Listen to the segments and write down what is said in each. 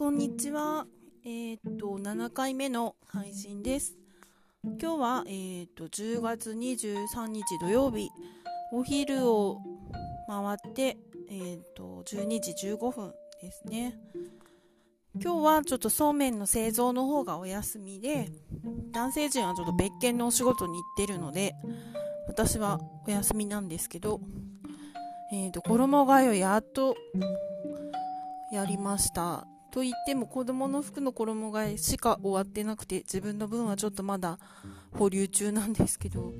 こんにちは。えっ、と、7回目の配信です。今日は、えっ、と、10月23日土曜日、お昼を回って、えっ、と、12時15分ですね。今日はちょっとそうめんの製造の方がお休みで、男性陣はちょっと別件のお仕事に行ってるので、私はお休みなんですけど、えっ、と、衣替えをやっとやりました。と言っても子供の服の衣替えしか終わってなくて自分の分はちょっとまだ保留中なんですけど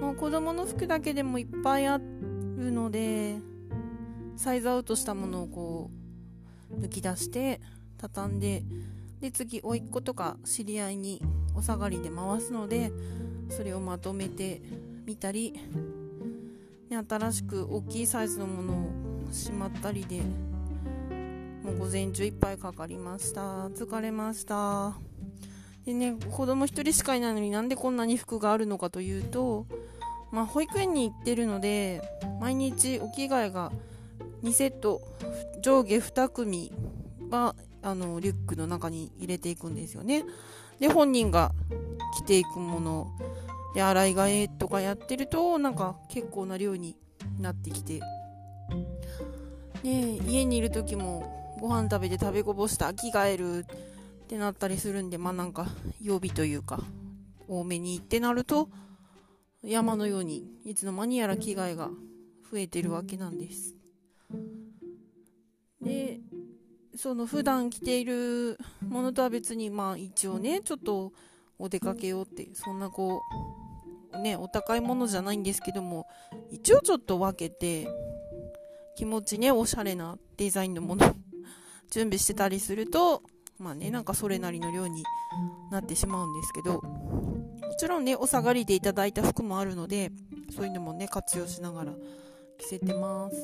もう子供の服だけでもいっぱいあるのでサイズアウトしたものをこう抜き出して畳んでで次甥っ子とか知り合いにお下がりで回すのでそれをまとめてみたり、ね、新しく大きいサイズのものをしまったりでもう午前中いっぱいかかりました。疲れました。でね子供1人しかいないのになんでこんなに服があるのかというとまあ、保育園に行ってるので毎日お着替えが2セット上下2組はあのリュックの中に入れていくんですよね。で本人が着ていくもので洗い替えとかやってるとなんか結構な量になってきて。ね家にいる時もご飯食べて食べこぼした着替えるってなったりするんでまあなんか曜日というか多めにってなると山のようにいつの間にやら着替えが増えてるわけなんです。でその普段着ているものとは別にまあ一応ねちょっとお出かけようってそんなこうねお高いものじゃないんですけども一応ちょっと分けて気持ちねおしゃれなデザインのもの準備してたりすると、まあね、なんかそれなりの量になってしまうんですけど、もちろんね、お下がりでいただいた服もあるので、そういうのもね、活用しながら着せてます。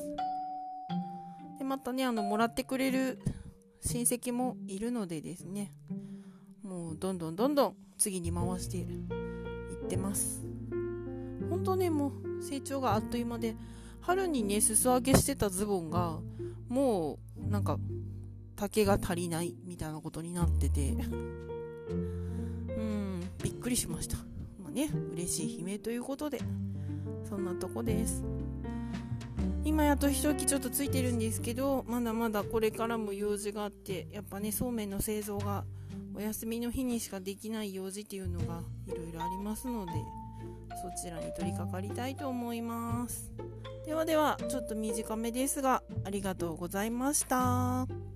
で、またね、あの、もらってくれる親戚もいるのでですね、もうどんどんどんどん次に回していってます。本当ね、もう成長があっという間で、春にね、裾上げしてたズボンが、もうなんか竹が足りないみたいなことになってて。うんびっくりしました。まあね嬉しい悲鳴ということで。そんなとこです。今やっと一息ちょっとついてるんですけどまだまだこれからも用事があってやっぱねそうめんの製造がお休みの日にしかできない用事っていうのがいろいろありますのでそちらに取り掛かりたいと思います。ではではちょっと短めですがありがとうございました。